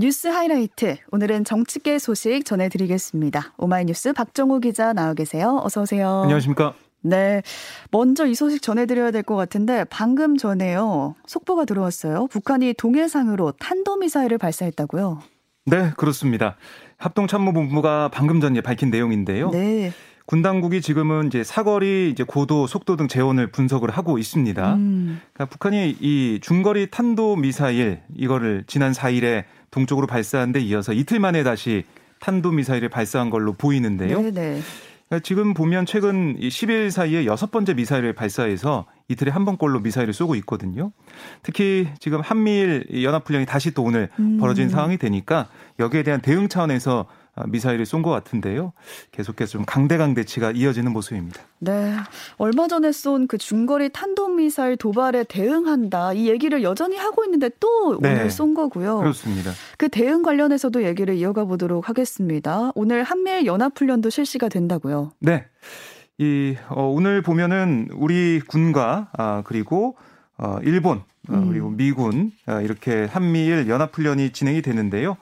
뉴스 하이라이트. 오늘은 정치계 소식 전해드리겠습니다. 오마이뉴스 박정호 기자 나와 계세요. 어서 오세요. 안녕하십니까. 네. 먼저 이 소식 전해드려야 될 것 같은데 방금 전에요. 속보가 들어왔어요. 북한이 동해상으로 탄도미사일을 발사했다고요. 네, 그렇습니다. 합동참모본부가 방금 전에 밝힌 내용인데요. 네. 군 당국이 지금은 이제 사거리, 이제 고도, 속도 등 재원을 분석을 하고 있습니다. 음. 그러니까 북한이 이 중거리 탄도 미사일 이거를 지난 4일에 동쪽으로 발사한 데 이어서 이틀 만에 다시 탄도 미사일을 발사한 걸로 보이는데요. 네네. 네. 그러니까 지금 보면 최근 10일 사이에 여섯 번째 미사일을 발사해서 이틀에 한 번꼴로 미사일을 쏘고 있거든요. 특히 지금 한미일 연합훈련이 다시 또 오늘 음. 벌어진 상황이 되니까 여기에 대한 대응 차원에서 아, 미사일을 쏜 것 같은데요. 계속해서 좀 강대강 대치가 이어지는 모습입니다. 네. 얼마 전에 쏜 그 중거리 탄도미사일 도발에 대응한다. 이 얘기를 여전히 하고 있는데 또 네. 오늘 쏜 거고요. 그렇습니다. 그 대응 관련해서도 얘기를 이어가 보도록 하겠습니다. 오늘 한미일 연합훈련도 실시가 된다고요. 네. 이, 어, 오늘 보면은 우리 군과, 아, 그리고, 어, 일본, 어, 음. 그리고 미군, 아, 이렇게 한미일 연합훈련이 진행이 되는데요.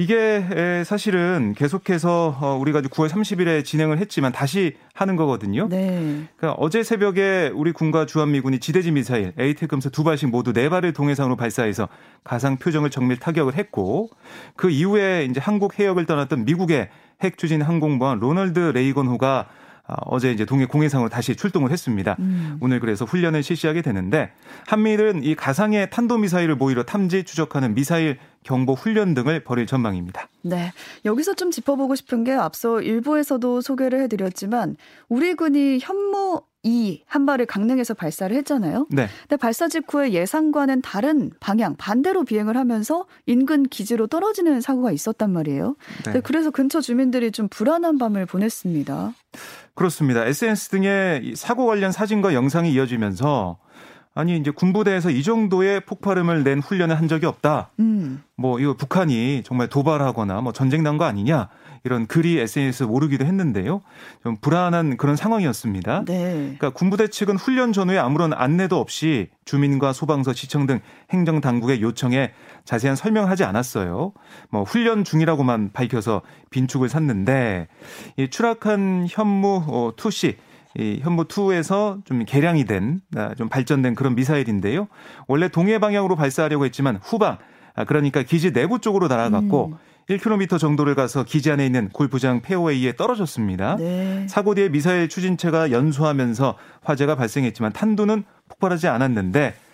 이게 사실은 계속해서 어, 우리가 9월 30일에 진행을 했지만 다시 하는 거거든요. 네. 그러니까 어제 새벽에 우리 군과 주한미군이 지대지 미사일 에이테금스 두 발씩 모두 네 발을 동해상으로 발사해서 가상 표정을 정밀 타격을 했고 그 이후에 이제 한국 해역을 떠났던 미국의 핵 추진 항공모함 로널드 레이건호가 아, 어제 이제 동해 공해상으로 다시 출동을 했습니다. 음. 오늘 그래서 훈련을 실시하게 되는데 한미일은 이 가상의 탄도미사일을 모이로 탐지 추적하는 미사일 경보 훈련 등을 벌일 전망입니다. 네. 여기서 좀 짚어보고 싶은 게 앞서 일부에서도 소개를 해드렸지만 우리 군이 현무 이 한 발을 강릉에서 발사를 했잖아요. 네. 근데 발사 직후에 예상과는 다른 방향 반대로 비행을 하면서 인근 기지로 떨어지는 사고가 있었단 말이에요. 네. 그래서 근처 주민들이 좀 불안한 밤을 보냈습니다. 그렇습니다. SNS 등의 사고 관련 사진과 영상이 이어지면서 아니 이제 군부대에서 이 정도의 폭발음을 낸 훈련을 한 적이 없다. 음. 뭐 이거 북한이 정말 도발하거나 뭐 전쟁 난 거 아니냐 이런 글이 SNS에 오르기도 했는데요. 좀 불안한 그런 상황이었습니다. 네. 그러니까 군부대 측은 훈련 전후에 아무런 안내도 없이 주민과 소방서, 시청 등 행정 당국의 요청에 자세한 설명하지 않았어요. 뭐 훈련 중이라고만 밝혀서 빈축을 샀는데 이 추락한 현무 어, 투시 이 현무 2에서 좀 개량이 된, 아, 좀 발전된 그런 미사일인데요. 원래 동해 방향으로 발사하려고 했지만 후방, 아, 그러니까 기지 내부 쪽으로 날아갔고 음. 1km 정도를 가서 기지 안에 있는 골프장 페어웨이에 떨어졌습니다. 네. 사고 뒤에 미사일 추진체가 연소하면서 화재가 발생했지만 탄두는 폭발하지 않았는데 이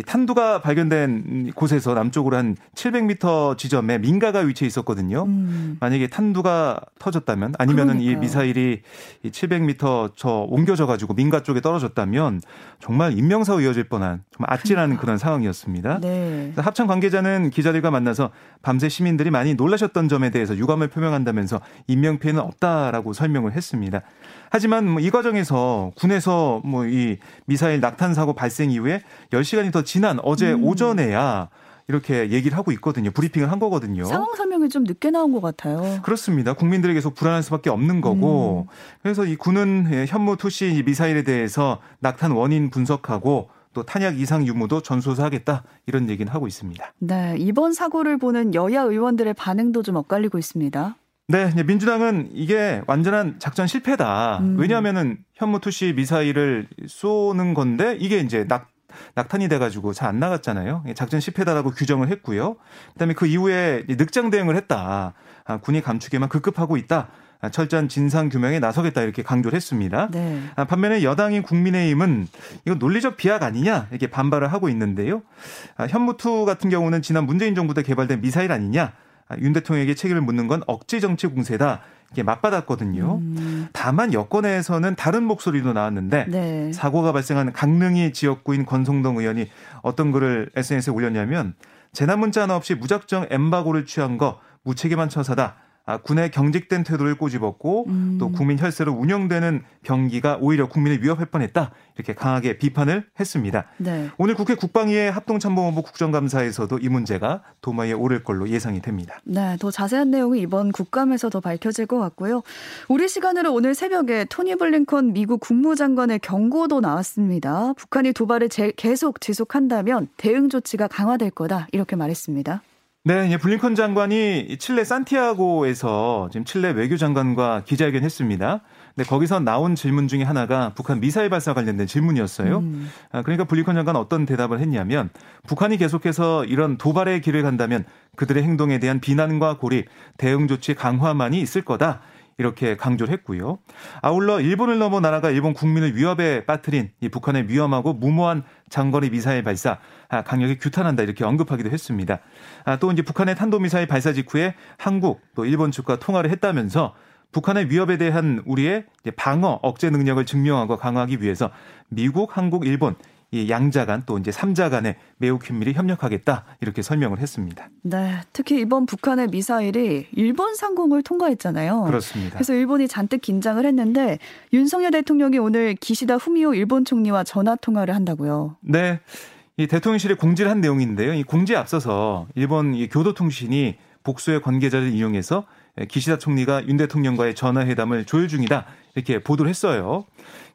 탄두가 발견된 곳에서 남쪽으로 한 700m 지점에 민가가 위치해 있었거든요. 음. 만약에 탄두가 터졌다면 아니면은 그러니까요. 이 미사일이 이 700m 저 옮겨져 가지고 민가 쪽에 떨어졌다면 정말 인명사고 이어질 뻔한 좀 아찔한 그러니까. 그런 상황이었습니다. 네. 합참 관계자는 기자들과 만나서 밤새 시민들이 많이 놀라셨던 점에 대해서 유감을 표명한다면서 인명 피해는 없다라고 설명을 했습니다. 하지만 뭐 이 과정에서 군에서 뭐 이 미사일 낙탄 사고 발생 이후에 10시간이 더 지난 어제 음. 오전에야 이렇게 얘기를 하고 있거든요. 브리핑을 한 거거든요. 상황 설명이 좀 늦게 나온 것 같아요. 그렇습니다. 국민들에게 서 불안할 수밖에 없는 거고. 음. 그래서 이 군은 예, 현무 투시 미사일에 대해서 낙탄 원인 분석하고 또 탄약 이상 유무도 전수조사하겠다 이런 얘기는 하고 있습니다. 네, 이번 사고를 보는 여야 의원들의 반응도 좀 엇갈리고 있습니다. 네, 민주당은 이게 완전한 작전 실패다. 음. 왜냐하면은 현무 투시 미사일을 쏘는 건데 이게 이제 낙 낙탄이 돼가지고 잘 안 나갔잖아요. 작전 실패다라고 규정을 했고요. 그다음에 그 이후에 늑장 대응을 했다. 아, 군이 감축에만 급급하고 있다. 아, 철저한 진상 규명에 나서겠다 이렇게 강조를 했습니다. 네. 아, 반면에 여당인 국민의힘은 이거 논리적 비약 아니냐 이렇게 반발을 하고 있는데요. 아, 현무투 같은 경우는 지난 문재인 정부 때 개발된 미사일 아니냐. 아, 윤 대통령에게 책임을 묻는 건 억지 정치 공세다. 이게 맞받았거든요. 음. 다만 여권에서는 다른 목소리도 나왔는데 네. 사고가 발생한 강릉이 지역구인 권성동 의원이 어떤 글을 SNS에 올렸냐면 재난 문자 하나 없이 무작정 엠바고를 취한 거 무책임한 처사다. 아, 군의 경직된 태도를 꼬집었고 음. 또 국민 혈세로 운영되는 병기가 오히려 국민을 위협할 뻔했다 이렇게 강하게 비판을 했습니다. 네. 오늘 국회 국방위의 합동참모본부 국정감사에서도 이 문제가 도마에 오를 걸로 예상이 됩니다. 네, 더 자세한 내용은 이번 국감에서 더 밝혀질 것 같고요. 우리 시간으로 오늘 새벽에 토니 블링컨 미국 국무장관의 경고도 나왔습니다. 북한이 도발을 제, 계속 지속한다면 대응 조치가 강화될 거다 이렇게 말했습니다. 네, 블링컨 장관이 칠레 산티아고에서 지금 칠레 외교장관과 기자회견 했습니다. 네, 거기서 나온 질문 중에 하나가 북한 미사일 발사 관련된 질문이었어요. 음. 아, 그러니까 블링컨 장관 어떤 대답을 했냐면 북한이 계속해서 이런 도발의 길을 간다면 그들의 행동에 대한 비난과 고립, 대응 조치 강화만이 있을 거다. 이렇게 강조를 했고요. 아울러 일본을 넘어 나라가 일본 국민을 위협에 빠뜨린 이 북한의 위험하고 무모한 장거리 미사일 발사 아, 강력히 규탄한다 이렇게 언급하기도 했습니다. 아, 또 이제 북한의 탄도미사일 발사 직후에 한국 또 일본 측과 통화를 했다면서 북한의 위협에 대한 우리의 방어 억제 능력을 증명하고 강화하기 위해서 미국, 한국, 일본 이 양자 간 또 이제 삼자 간에 매우 긴밀히 협력하겠다 이렇게 설명을 했습니다. 네, 특히 이번 북한의 미사일이 일본 상공을 통과했잖아요. 그렇습니다. 그래서 일본이 잔뜩 긴장을 했는데 윤석열 대통령이 오늘 기시다 후미오 일본 총리와 전화 통화를 한다고요. 네. 이 대통령실이 공지를 한 내용인데요. 이 공지에 앞서서 일본 이 교도통신이 복수의 관계자를 이용해서 기시다 총리가 윤 대통령과의 전화회담을 조율 중이다 이렇게 보도를 했어요.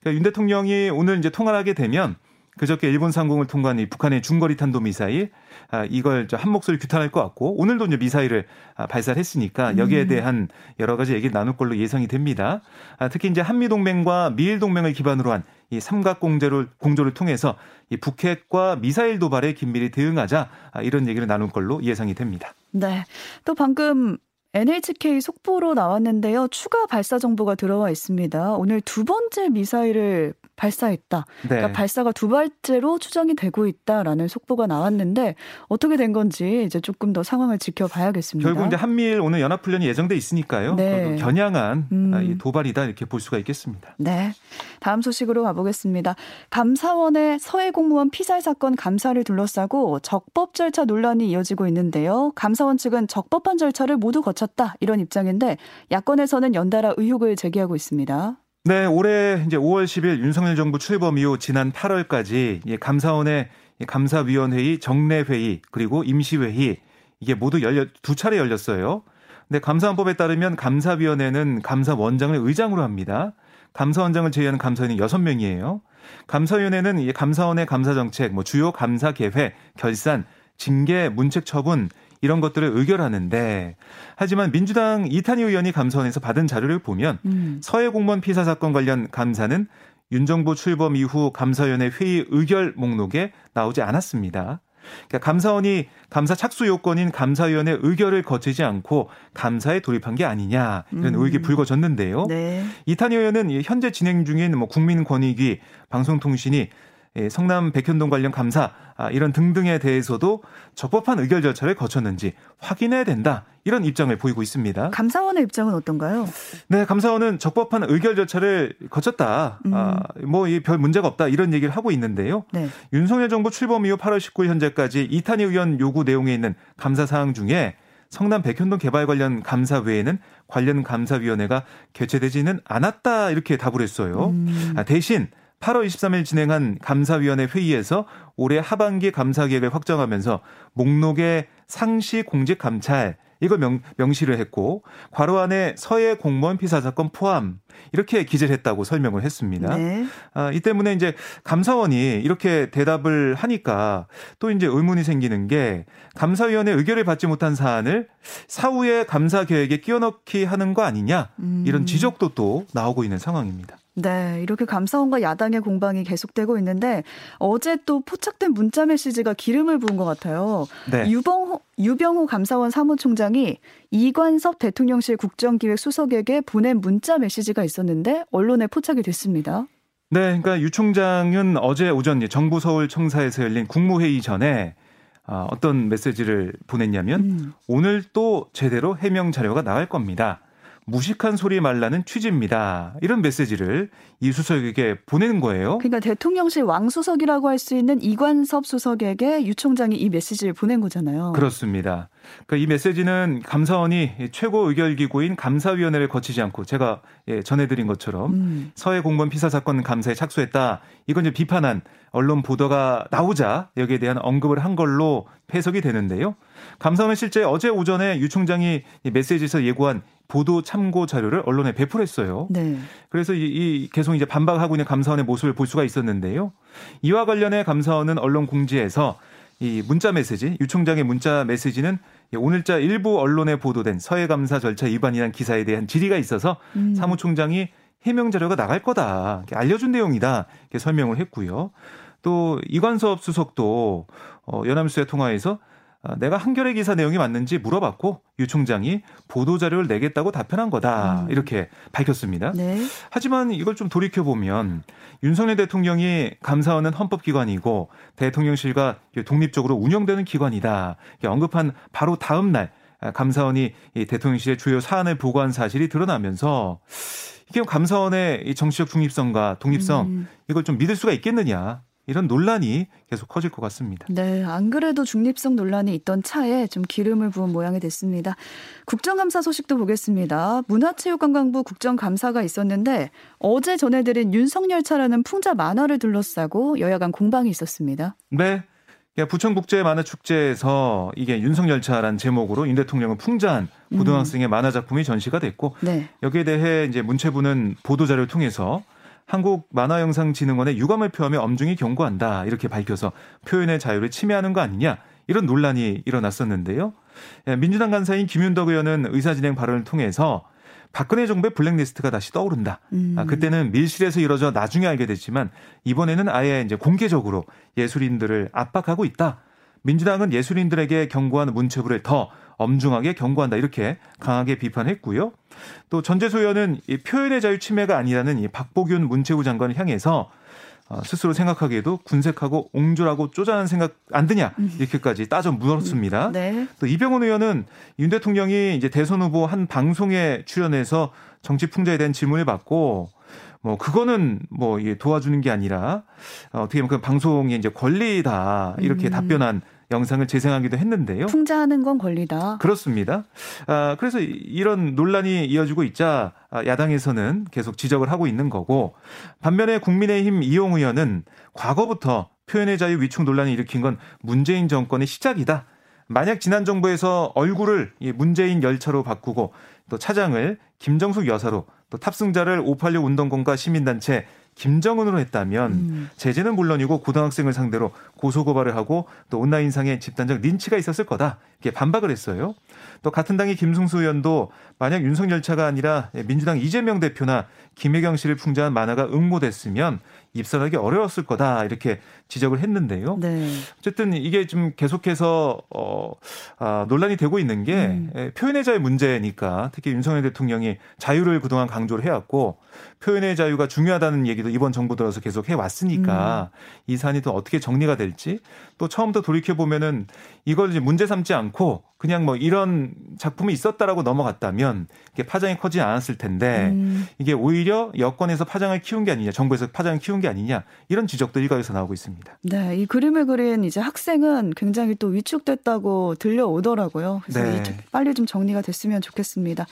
그러니까 윤 대통령이 오늘 이제 통화를 하게 되면 그저께 일본 상공을 통과한 이 북한의 중거리 탄도 미사일 아, 이걸 한 목소리 규탄할 것 같고 오늘도 이제 미사일을 아, 발사를 했으니까 여기에 음. 대한 여러 가지 얘기를 나눌 걸로 예상이 됩니다. 아, 특히 이제 한미 동맹과 미일 동맹을 기반으로 한 이 삼각 공조를 공조를 통해서 이 북핵과 미사일 도발에 긴밀히 대응하자 이런 얘기를 나눌 걸로 예상이 됩니다. 네. 또 방금 NHK 속보로 나왔는데요. 추가 발사 정보가 들어와 있습니다. 오늘 두 번째 미사일을 발사했다. 네. 그러니까 발사가 두 발째로 추정이 되고 있다라는 속보가 나왔는데 어떻게 된 건지 이제 조금 더 상황을 지켜봐야겠습니다. 결국 이제 한미일 오늘 연합훈련이 예정돼 있으니까요. 네. 겨냥한 음. 도발이다 이렇게 볼 수가 있겠습니다. 네. 다음 소식으로 가보겠습니다. 감사원의 서해 공무원 피살 사건 감사를 둘러싸고 적법 절차 논란이 이어지고 있는데요. 감사원 측은 적법한 절차를 모두 거쳤다 이런 입장인데 야권에서는 연달아 의혹을 제기하고 있습니다. 네, 올해 이제 5월 10일 윤석열 정부 출범 이후 지난 8월까지 감사원의 감사위원회의 정례회의 그리고 임시회의 이게 모두 열려 두 차례 열렸어요. 근데 감사원법에 따르면 감사위원회는 감사원장을 의장으로 합니다. 감사원장을 제외하는 감사원이 6명이에요. 감사위원회는 감사원의 감사정책, 뭐 주요 감사 계획, 결산, 징계, 문책 처분 이런 것들을 의결하는데 하지만 민주당 이탄희 의원이 감사원에서 받은 자료를 보면 음. 서해 공무원 피사 사건 관련 감사는 윤 정부 출범 이후 감사위원회 회의 의결 목록에 나오지 않았습니다. 그러니까 감사원이 감사 착수 요건인 감사위원회 의결을 거치지 않고 감사에 돌입한 게 아니냐 이런 음. 의혹이 불거졌는데요. 네. 이탄희 의원은 현재 진행 중인 뭐 국민권익위 방송통신이 예, 성남 백현동 관련 감사 아, 이런 등등에 대해서도 적법한 의결 절차를 거쳤는지 확인해야 된다. 이런 입장을 보이고 있습니다. 감사원의 입장은 어떤가요? 네, 감사원은 적법한 의결 절차를 거쳤다. 음. 아, 뭐이 별 문제가 없다. 이런 얘기를 하고 있는데요. 네. 윤석열 정부 출범 이후 8월 19일 현재까지 이탄희 의원 요구 내용에 있는 감사 사항 중에 성남 백현동 개발 관련 감사 외에는 관련 감사위원회가 개최되지는 않았다 이렇게 답을 했어요. 음. 아, 대신 8월 23일 진행한 감사위원회 회의에서 올해 하반기 감사 계획을 확정하면서 목록에 상시 공직 감찰 이걸 명, 명시를 했고 괄호 안에 서해 공무원 피사 사건 포함 이렇게 기재를 했다고 설명을 했습니다. 네. 아, 이 때문에 이제 감사원이 이렇게 대답을 하니까 또 이제 의문이 생기는 게 감사위원회 의결을 받지 못한 사안을 사후에 감사 계획에 끼워 넣기 하는 거 아니냐 이런 음. 지적도 또 나오고 있는 상황입니다. 네, 이렇게 감사원과 야당의 공방이 계속되고 있는데 어제 또 포착된 문자 메시지가 기름을 부은 것 같아요. 네. 유병호, 유병호 감사원 사무총장이 이관섭 대통령실 국정기획 수석에게 보낸 문자 메시지가 있었는데 언론에 포착이 됐습니다. 네, 그러니까 유 총장은 어제 오전 정부 서울 청사에서 열린 국무회의 전에 아, 어떤 메시지를 보냈냐면 음. 오늘 또 제대로 해명 자료가 나갈 겁니다. 무식한 소리 말라는 취지입니다. 이런 메시지를 이 수석에게 보내는 거예요. 그러니까 대통령실 왕수석이라고 할 수 있는 이관섭 수석에게 유 총장이 이 메시지를 보낸 거잖아요. 그렇습니다. 그러니까 이 메시지는 감사원이 최고 의결기구인 감사위원회를 거치지 않고 제가 예, 전해드린 것처럼 음. 서해 공무원 피사 사건 감사에 착수했다. 이건 이제 비판한 언론 보도가 나오자 여기에 대한 언급을 한 걸로 해석이 되는데요. 감사원은 실제 어제 오전에 유 총장이 메시지에서 예고한 보도 참고 자료를 언론에 배포했어요. 네. 그래서 이, 이 계속 이제 반박하고 있는 감사원의 모습을 볼 수가 있었는데요. 이와 관련해 감사원은 언론 공지에서 이 문자 메시지, 유 총장의 문자 메시지는 오늘자 일부 언론에 보도된 서해 감사 절차 위반이란 기사에 대한 질의가 있어서 음. 사무총장이 해명 자료가 나갈 거다 알려준 내용이다 이렇게 설명을 했고요. 또 이관섭 수석도 어, 연합수의 통화에서 어, 내가 한겨레 기사 내용이 맞는지 물어봤고 유 총장이 보도 자료를 내겠다고 답변한 거다 음. 이렇게 밝혔습니다. 네. 하지만 이걸 좀 돌이켜 보면 윤석열 대통령이 감사원은 헌법기관이고 대통령실과 독립적으로 운영되는 기관이다 언급한 바로 다음 날 감사원이 대통령실의 주요 사안을 보고한 사실이 드러나면서 이게 감사원의 정치적 중립성과 독립성 음. 이걸 좀 믿을 수가 있겠느냐 이런 논란이 계속 커질 것 같습니다. 네, 안 그래도 중립성 논란이 있던 차에 좀 기름을 부은 모양이 됐습니다. 국정감사 소식도 보겠습니다. 문화체육관광부 국정감사가 있었는데 어제 전해드린 윤석열차라는 풍자 만화를 둘러싸고 여야 간 공방이 있었습니다. 네. 부천국제 만화축제에서 이게 윤석열차란 제목으로 윤 대통령을 풍자한 고등학생의 음. 만화 작품이 전시가 됐고 네. 여기에 대해 이제 문체부는 보도 자료를 통해서 한국만화영상진흥원의 유감을 표하며 엄중히 경고한다 이렇게 밝혀서 표현의 자유를 침해하는 거 아니냐 이런 논란이 일어났었는데요. 예, 민주당 간사인 김윤덕 의원은 의사진행 발언을 통해서 박근혜 정부의 블랙리스트가 다시 떠오른다. 음. 아, 그때는 밀실에서 이뤄져 나중에 알게 됐지만 이번에는 아예 이제 공개적으로 예술인들을 압박하고 있다. 민주당은 예술인들에게 경고하는 문체부를 더 엄중하게 경고한다 이렇게 강하게 비판했고요. 또 전재소 의원은 이 표현의 자유 침해가 아니라는 이 박보균 문체부 장관을 향해서 어, 스스로 생각하기에도 군색하고 옹졸하고 쪼잔한 생각 안 드냐 이렇게까지 따져 물었습니다. 네. 또 이병헌 의원은 윤 대통령이 이제 대선 후보 한 방송에 출연해서 정치 풍자에 대한 질문을 받고 뭐 그거는 뭐 도와주는 게 아니라 어, 어떻게 보면 그 방송의 이제 권리다 이렇게 음. 답변한 영상을 재생하기도 했는데요. 풍자하는 건 권리다. 그렇습니다. 아, 그래서 이런 논란이 이어지고 있자 아, 야당에서는 계속 지적을 하고 있는 거고 반면에 국민의힘 이용 의원은 과거부터 표현의 자유 위축 논란이 일으킨 건 문재인 정권의 시작이다. 만약 지난 정부에서 얼굴을 문재인 열차로 바꾸고 또 차장을 김정숙 여사로 또 탑승자를 586 운동권과 시민단체 김정은으로 했다면 음. 제재는 물론이고 고등학생을 상대로 고소 고발을 하고 또 온라인상에 집단적 린치가 있었을 거다. 이렇게 반박을 했어요. 또 같은 당의 김승수 의원도 만약 윤석열차가 아니라 민주당 이재명 대표나 김혜경 씨를 풍자한 만화가 응모됐으면 입선하기 어려웠을 거다 이렇게 지적을 했는데요. 네. 어쨌든 이게 좀 계속해서 어, 아, 논란이 되고 있는 게 음. 표현의 자유 문제니까 특히 윤석열 대통령이 자유를 그동안 강조를 해왔고 표현의 자유가 중요하다는 얘기도 이번 정부 들어서 계속 해왔으니까 음. 이 사안이 또 어떻게 정리가 될지 또 처음부터 돌이켜 보면은 이걸 이제 문제 삼지 않고 그냥 뭐 이런 작품이 있었다라고 넘어갔다면 이게 파장이 커지지 않았을 텐데 음. 이게 오히려 여권에서 파장을 키운 게 아니냐, 정부에서 파장을 키운 게 아니냐 이런 지적도 일각에서 나오고 있습니다. 네, 이 그림을 그린 이제 학생은 굉장히 또 위축됐다고 들려오더라고요. 그래서 네. 빨리 좀 정리가 됐으면 좋겠습니다.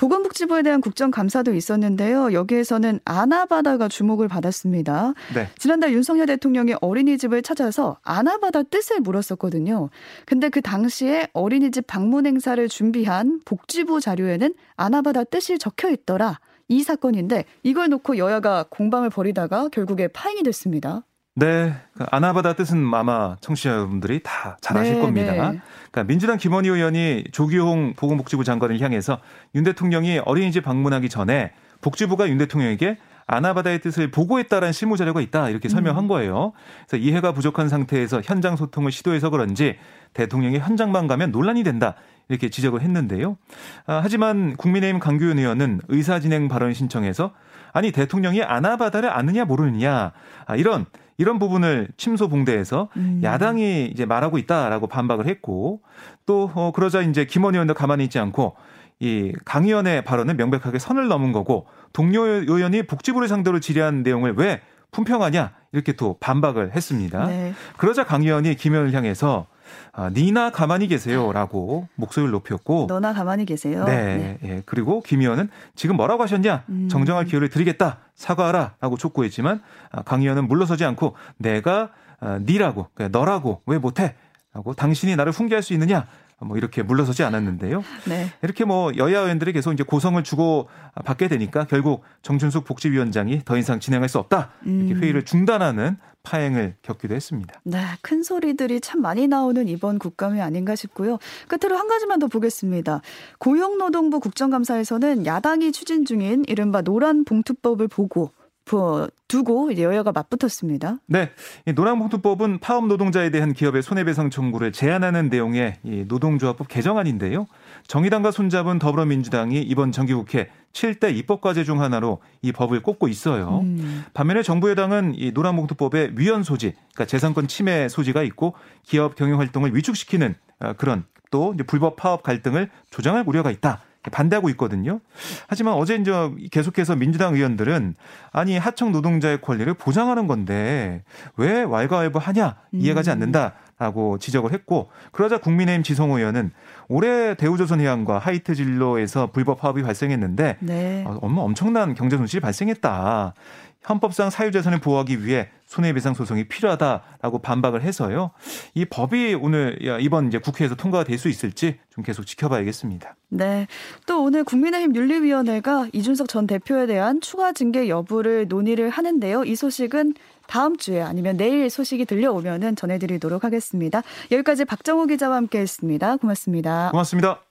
보건복지부에 대한 국정감사도 있었는데요. 여기에서는 아나바다가 주목을 받았습니다. 네. 지난달 윤석열 대통령이 어린이집을 찾아서 아나바다 뜻을 물었었거든요. 근데 그 당시에 어린이집 방문 행사를 준비한 복지부 자료에는 아나바다 뜻이 적혀 있더라. 이 사건인데 이걸 놓고 여야가 공방을 벌이다가 결국에 파행이 됐습니다. 네. 그 아나바다 뜻은 아마 청취자 여러분들이 다 잘 아실 네, 겁니다. 네. 그러니까 민주당 김원희 의원이 조기홍 보건복지부 장관을 향해서 윤 대통령이 어린이집 방문하기 전에 복지부가 윤 대통령에게 아나바다의 뜻을 보고했다라는 실무 자료가 있다 이렇게 음. 설명한 거예요. 그래서 이해가 부족한 상태에서 현장 소통을 시도해서 그런지 대통령이 현장만 가면 논란이 된다 이렇게 지적을 했는데요. 아, 하지만 국민의힘 강규현 의원은 의사진행 발언 신청해서 아니 대통령이 아나바다를 아느냐 모르느냐 아, 이런 이런 부분을 침소봉대해서 음. 야당이 이제 말하고 있다라고 반박을 했고 또 어, 그러자 이제 김원 의원도 가만히 있지 않고 이강 의원의 발언은 명백하게 선을 넘은 거고 동료 의원이 복지부를 상대로 질의한 내용을 왜 품평하냐 이렇게 또 반박을 했습니다. 네. 그러자 강 의원이 김 의원을 향해서 아, 니나 가만히 계세요라고 목소리를 높였고 너나 가만히 계세요. 네. 네. 예. 그리고 김 의원은 지금 뭐라고 하셨냐? 음. 정정할 기회를 드리겠다. 사과하라라고 촉구했지만 아, 강 의원은 물러서지 않고 내가 아, 니라고 그러니까 너라고 왜 못해? 라고 당신이 나를 훈계할 수 있느냐? 뭐 이렇게 물러서지 않았는데요. 네. 이렇게 뭐 여야 의원들이 계속 이제 고성을 주고 받게 되니까 결국 정준숙 복지위원장이 더 이상 진행할 수 없다 이렇게 음. 회의를 중단하는 파행을 겪기도 했습니다. 네, 큰 소리들이 참 많이 나오는 이번 국감이 아닌가 싶고요. 끝으로 한 가지만 더 보겠습니다. 고용노동부 국정감사에서는 야당이 추진 중인 이른바 노란 봉투법을 보고 두고 이제 여야가 맞붙었습니다. 네, 이 노란봉투법은 파업 노동자에 대한 기업의 손해배상 청구를 제한하는 내용의 이 노동조합법 개정안인데요. 정의당과 손잡은 더불어민주당이 이번 정기국회 7대 입법 과제 중 하나로 이 법을 꼽고 있어요. 음. 반면에 정부 여당은 이 노란봉투법에 위헌 소지, 그러니까 재산권 침해 소지가 있고 기업 경영 활동을 위축시키는 아, 그런 또 불법 파업 갈등을 조장할 우려가 있다. 반대하고 있거든요. 하지만 어제 이제 계속해서 민주당 의원들은 아니 하청 노동자의 권리를 보장하는 건데 왜 왈가왈부 하냐 이해가지 음. 않는다라고 지적을 했고 그러자 국민의힘 지성호 의원은 올해 대우조선해양과 하이트 진로에서 불법 파업이 발생했는데 네. 어, 엄청난 경제 손실이 발생했다. 헌법상 사유재산을 보호하기 위해 손해배상 소송이 필요하다라고 반박을 해서요. 이 법이 오늘 이번 이제 국회에서 통과가 될 수 있을지 좀 계속 지켜봐야겠습니다. 네. 또 오늘 국민의힘 윤리위원회가 이준석 전 대표에 대한 추가 징계 여부를 논의를 하는데요. 이 소식은 다음 주에 아니면 내일 소식이 들려오면은 전해드리도록 하겠습니다. 여기까지 박정호 기자와 함께했습니다. 고맙습니다. 고맙습니다.